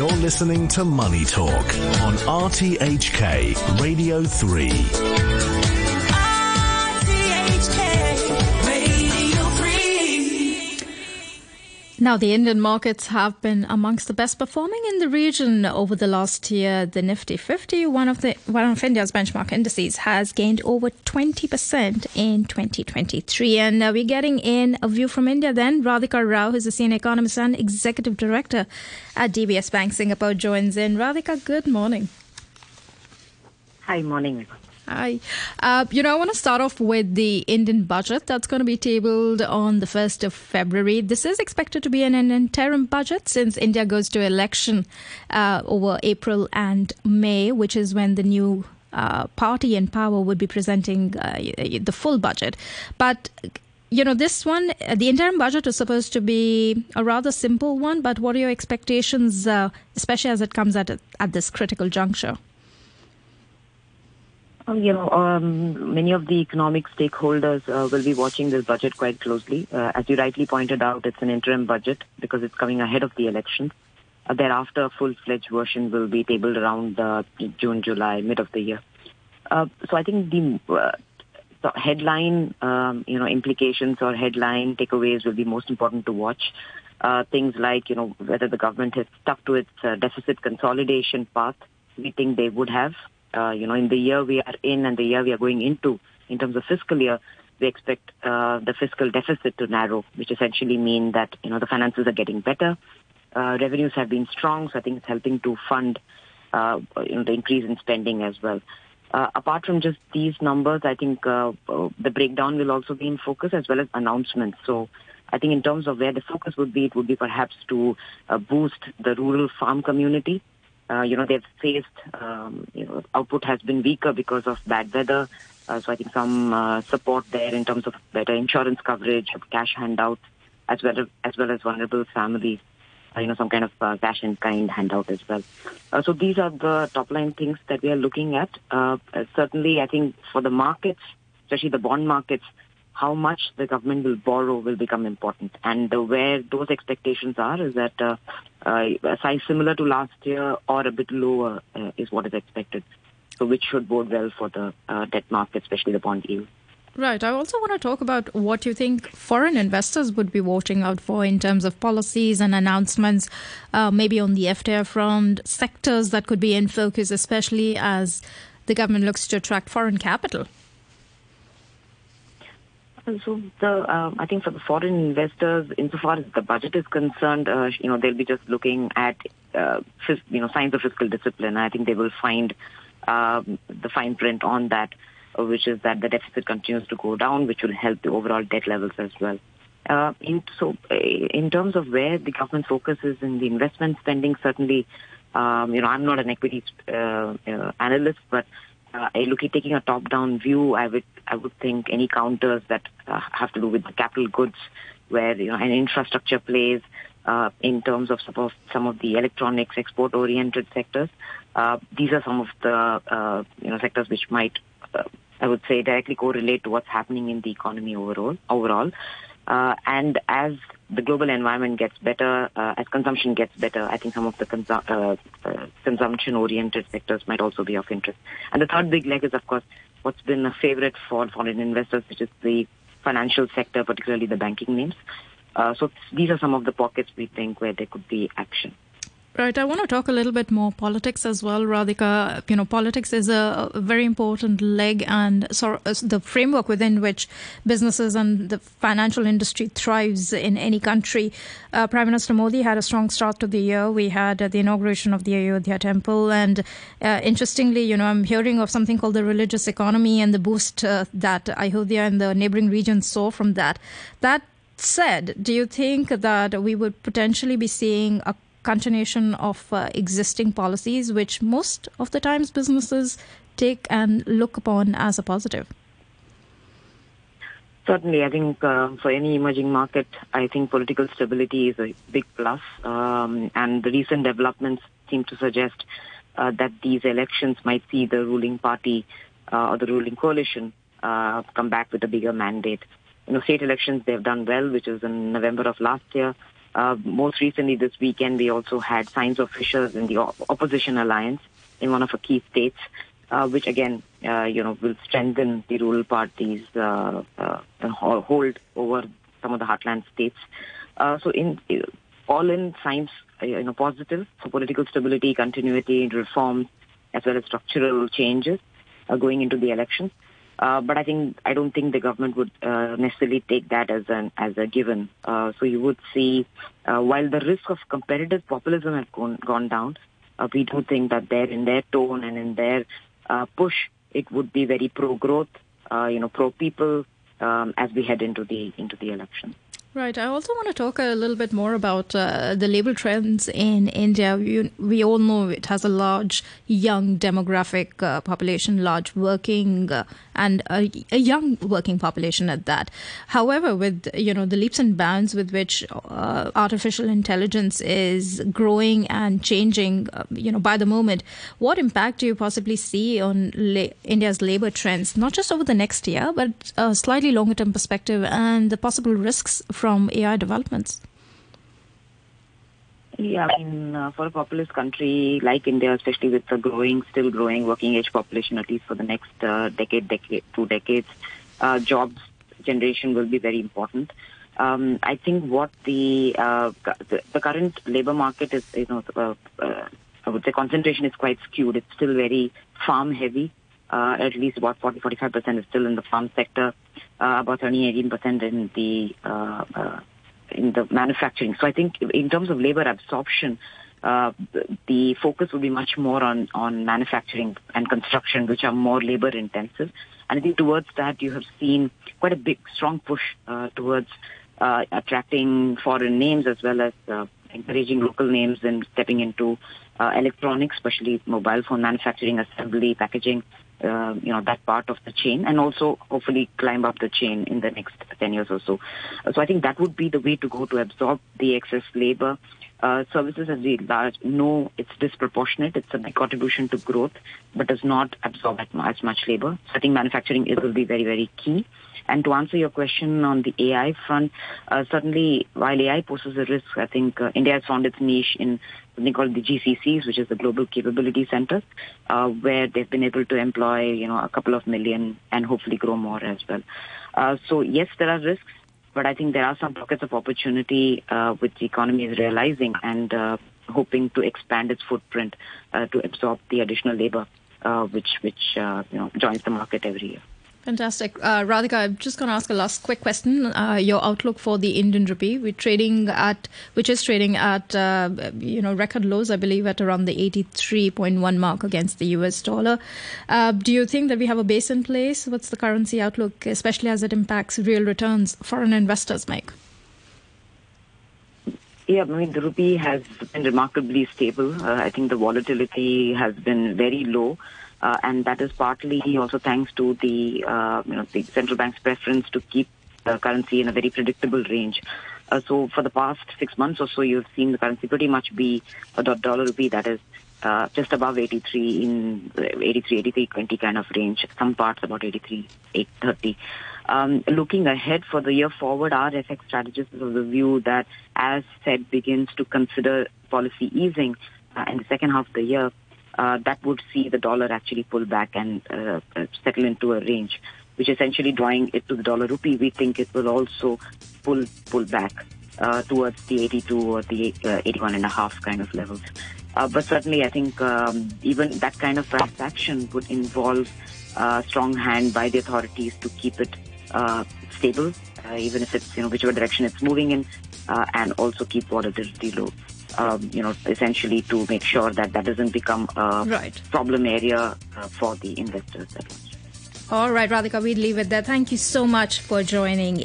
You're listening to Money Talk on RTHK Radio 3. Now, the Indian markets have been amongst the best performing in the region over the last year. The Nifty 50, one of the one of India's benchmark indices, has gained over 20% in 2023. And uh, we're getting in a view from India then. Radhika Rao, who's a senior economist and executive director at DBS Bank Singapore, joins in. Radhika, good morning. Hi, morning. Hi. Uh, you know, I want to start off with the Indian budget that's going to be tabled on the 1st of February. This is expected to be an, an interim budget since India goes to election uh, over April and May, which is when the new uh, party in power would be presenting uh, the full budget. But you know, this one, uh, the interim budget is supposed to be a rather simple one, but what are your expectations, uh, especially as it comes at, at this critical juncture? You know, um, many of the economic stakeholders uh, will be watching this budget quite closely. Uh, as you rightly pointed out, it's an interim budget because it's coming ahead of the elections. Uh, thereafter, a full-fledged version will be tabled around uh, June, July, mid of the year. Uh, so I think the, uh, the headline, um, you know, implications or headline takeaways will be most important to watch. things like, you know, whether the government has stuck to its deficit consolidation path. We think they would have. Uh, you know, in the year we are in and the year we are going into, in terms of fiscal year, we expect uh, the fiscal deficit to narrow, which essentially mean that you know the finances are getting better, uh, revenues have been strong, so I think it's helping to fund uh, you know the increase in spending as well. Uh, apart from just these numbers, I think uh, the breakdown will also be in focus as well as announcements. So I think in terms of where the focus would be, it would be perhaps to boost the rural farm community uh, you know, they've faced, um, you know, output has been weaker because of bad weather. Uh, so I think some uh, support there in terms of better insurance coverage, cash handouts, as well as, as well as vulnerable families. Uh, you know, some kind of uh, cash in kind handout as well. Uh, so these are the top line things that we are looking at. Certainly, I think for the markets, especially the bond markets, how much the government will borrow will become important. And uh, where those expectations are is that uh, uh, a size similar to last year or a bit lower uh, is what is expected. So which should bode well for the uh, debt market, especially the bond yield. Right. I also want to talk about what you think foreign investors would be watching out for in terms of policies and announcements, uh, maybe on the FTA front, sectors that could be in focus, especially as the government looks to attract foreign capital. So the um, I think for the foreign investors, insofar as the budget is concerned, uh, you know they'll be just looking at uh, you know signs of fiscal discipline. I think they will find um, the fine print on that, uh, which is that the deficit continues to go down, which will help the overall debt levels as well. Uh, in, so uh, in terms of where the government focuses in the investment spending, certainly, um, you know I'm not an equities uh, analyst, but uh, look at taking a top-down view, I would I would think any counters that uh, have to do with the capital goods, where you know an infrastructure plays uh, in terms of suppose some of the electronics export-oriented sectors. Uh, these are some of the uh, you know sectors which might uh, I would say directly correlate to what's happening in the economy overall. Overall, uh, and as the global environment gets better, uh, as consumption gets better, I think some of the consu- uh, uh, consumption-oriented sectors might also be of interest. And the third big leg is, of course, what's been a favorite for foreign investors, which is the financial sector, particularly the banking names. Uh, so these are some of the pockets we think where there could be action. Right. I want to talk a little bit more politics as well, Radhika. You know, politics is a very important leg and of the framework within which businesses and the financial industry thrives in any country. Uh, Prime Minister Modi had a strong start to the year. We had uh, the inauguration of the Ayodhya Temple, and uh, interestingly, you know, I'm hearing of something called the religious economy and the boost uh, that Ayodhya and the neighboring regions saw from that. That said, do you think that we would potentially be seeing a continuation of uh, existing policies, which most of the times businesses take and look upon as a positive? Certainly, I think uh, for any emerging market, I think political stability is a big plus. Um, and the recent developments seem to suggest uh, that these elections might see the ruling party uh, or the ruling coalition uh, come back with a bigger mandate. You know, state elections, they've done well, which is in November of last year. Uh, most recently this weekend, we also had signs of fissures in the opposition alliance in one of the key states, uh, which again, uh, you know, will strengthen the rural parties' uh, uh, hold over some of the heartland states. Uh, so, in all in signs, you know, positive for political stability, continuity, reforms, as well as structural changes going into the elections. Uh, but I think I don't think the government would uh, necessarily take that as an as a given. Uh, so you would see, uh, while the risk of competitive populism has gone gone down, uh, we do think that there in their tone and in their uh, push, it would be very pro growth, you know, pro people um, as we head into the into the election. Right. I also want to talk a little bit more about uh, the labor trends in India. We, we, all know it has a large young demographic uh, population, large working uh, and a, a, young working population at that. However, with you know the leaps and bounds with which uh, artificial intelligence is growing and changing, uh, you know by the moment, what impact do you possibly see on la- India's labor trends, not just over the next year, but a slightly longer term perspective and the possible risks? From AI developments? Yeah, I mean, uh, for a populous country like India, especially with the growing, still growing working age population, at least for the next uh, decade, decade, two decades, uh, jobs generation will be very important. Um, I think what the, uh, the, the current labor market is, you know, uh, uh, I would say concentration is quite skewed. It's still very farm heavy. At least about 40, 45 percent is still in the farm sector uh, about 13, 18% in the uh, uh, in the manufacturing. So I think in terms of labor absorption, uh, the focus will be much more on, on manufacturing and construction, which are more labor intensive. And I think towards that, you have seen quite a big, strong push uh, towards uh, attracting foreign names as well as encouraging local names and stepping into electronics, especially mobile phone manufacturing, assembly, packaging, uh, you know, that part of the chain and also hopefully climb up the chain in the next 10 years or so. So I think that would be the way to go to absorb the excess labor. Uh, services as we large know it's disproportionate. It's a big contribution to growth, but does not absorb as much labor. So I think manufacturing is, will be very, very key. And to answer your question on the AI front, uh, certainly while AI poses a risk, I think uh, India has found its niche in something called the GCCs, which is the Global Capability Centers, uh, where they've been able to employ, you know, a couple of million and hopefully grow more as well. Uh, so yes, there are risks, but I think there are some pockets of opportunity uh, which the economy is realizing and uh, hoping to expand its footprint uh, to absorb the additional labor, uh, which which uh, you know joins the market every year. Fantastic. Uh, Radhika, I'm just going to ask a last quick question. Uh, your outlook for the Indian rupee, we're trading at, which is trading at, uh, you know, record lows, I believe, at around the 83.1 mark against the US dollar. Uh, do you think that we have a base in place? What's the currency outlook, especially as it impacts real returns foreign investors make? Yeah, I mean, the rupee has been remarkably stable. Uh, I think the volatility has been very low. Uh, and that is partly also thanks to the uh, you know the central bank's preference to keep the currency in a very predictable range. Uh, so for the past six months or so, you've seen the currency pretty much be a dollar rupee that is uh, just above 83 in 83, 83, 20 kind of range. Some parts about 83, 830. Um, looking ahead for the year forward, our FX strategists is of the view that as Fed begins to consider policy easing uh, in the second half of the year, uh, that would see the dollar actually pull back and uh, uh, settle into a range, which essentially drawing it to the dollar rupee. We think it will also pull pull back uh, towards the 82 or the uh, 81 and a half kind of levels. Uh, but certainly, I think um, even that kind of price action would involve a strong hand by the authorities to keep it stable, even if it's you know whichever direction it's moving in, and also keep volatility low um, you know, essentially to make sure that that doesn't become a right. problem area uh, for the investors. All right, Radhika, we'd leave it there. Thank you so much for joining.